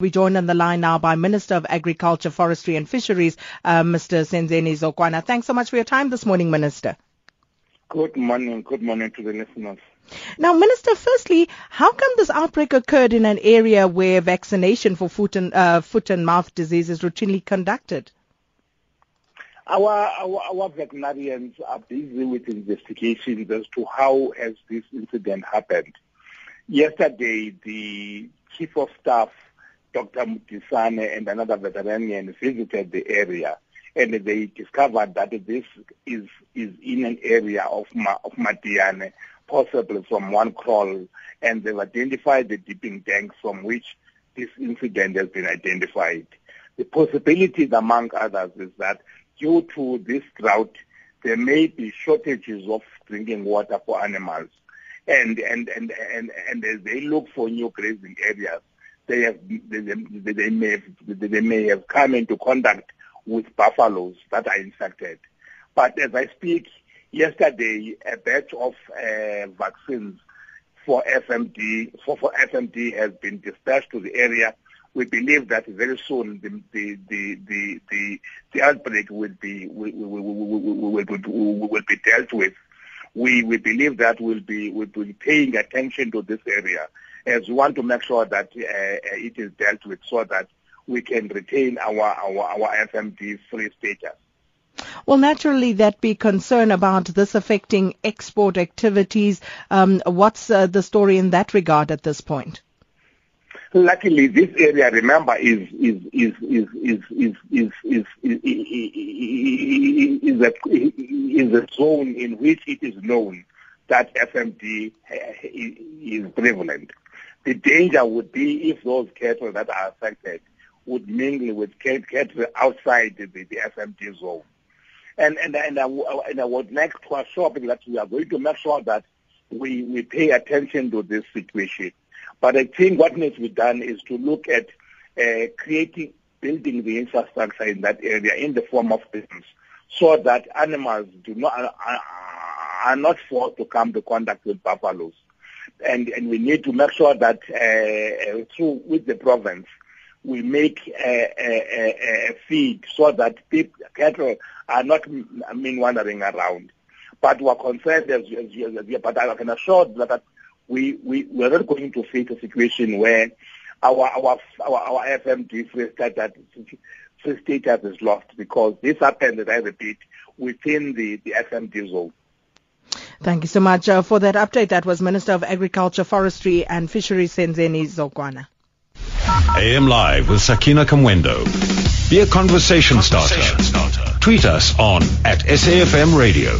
We joined on the line now by Minister of Agriculture, Forestry and Fisheries, uh, Mr. Senzeni Zokwana. Thanks so much for your time this morning, Minister. Good morning. Good morning to the listeners. Now, Minister, firstly, how come this outbreak occurred in an area where vaccination for foot and, uh, foot and mouth disease is routinely conducted? Our, our, our veterinarians are busy with investigations as to how has this incident happened. Yesterday, the chief of staff, Dr. Mutisane, and another veterinarian visited the area, and they discovered that this is is in an area of Ma, of Matiane, possibly from one kraal, and they've identified the dipping tanks from which this incident has been identified. The possibilities, among others, is that due to this drought, there may be shortages of drinking water for animals. And, and, and, and, and as they look for new grazing areas, they, have, they, they, they, may have, they may have come into contact with buffaloes that are infected. But as I speak, yesterday a batch of uh, vaccines for FMD for, for FMD has been dispatched to the area we believe that very soon the the the the, the, the outbreak will be will, will, will, will, will be dealt with. We we believe that we'll be we'll be paying attention to this area as we want to make sure that uh, it is dealt with so that we can retain our our our FMD free status. Well, naturally, that be concern about this affecting export activities. Um, what's uh, the story in that regard at this point? Luckily, this area, remember, is is is is is is is is, is, is, a, is a zone in which it is known that FMD is prevalent. The danger would be if those cattle that are affected would mingle with cattle outside the, the FMD zone. And and and I, and I would like to assure people that we are going to make sure that we, we pay attention to this situation but I think what needs to be done is to look at uh, creating, building the infrastructure in that area in the form of business so that animals do not are, are not forced to come to contact with buffaloes. And, and we need to make sure that uh, uh through with the province, we make a, a, a, feed so that people, cattle are not I mean wandering around. But we're concerned as, as, as, but I can assure that we, we, we are not going to face a situation where our, our, our, our FMD free status, free status is lost because this happened, I repeat, within the, the FMD zone. Thank you so much uh, for that update. That was Minister of Agriculture, Forestry and Fisheries, Senzeni Zokwana. AM Live with Sakina Kamwendo. Be a conversation, conversation starter. starter. Tweet us on at SAFM Radio.